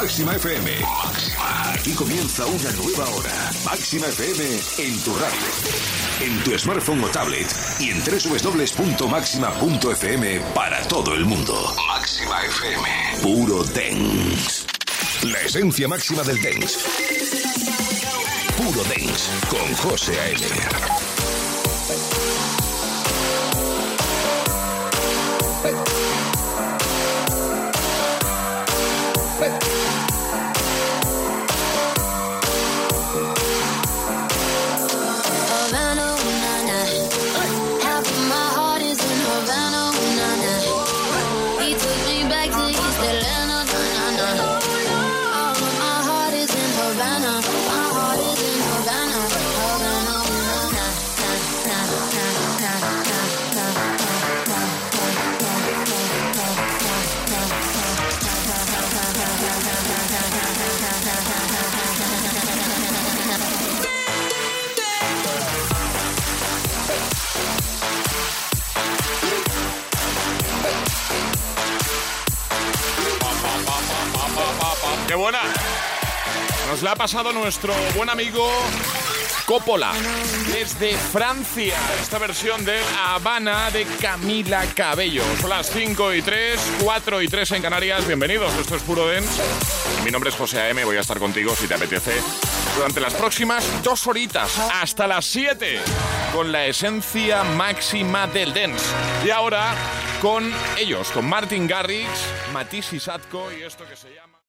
Máxima FM. Máxima. Aquí comienza una nueva hora. Máxima FM en tu radio. En tu smartphone o tablet. Y en www.máxima.fm para todo el mundo. Máxima FM. Puro dance. La esencia máxima del dance. Puro dance con José A.M. na na na ¡Qué buena! Nos la ha pasado nuestro buen amigo Coppola, desde Francia. Esta versión de Habana de Camila Cabello. Son las 5 y 3, 4 y 3 en Canarias. Bienvenidos, esto es Puro Dance. Mi nombre es José A.M. Voy a estar contigo si te apetece durante las próximas dos horitas hasta las 7 con la esencia máxima del dance. Y ahora con ellos, con Martin Garrix, Matisse Satko y esto que se llama.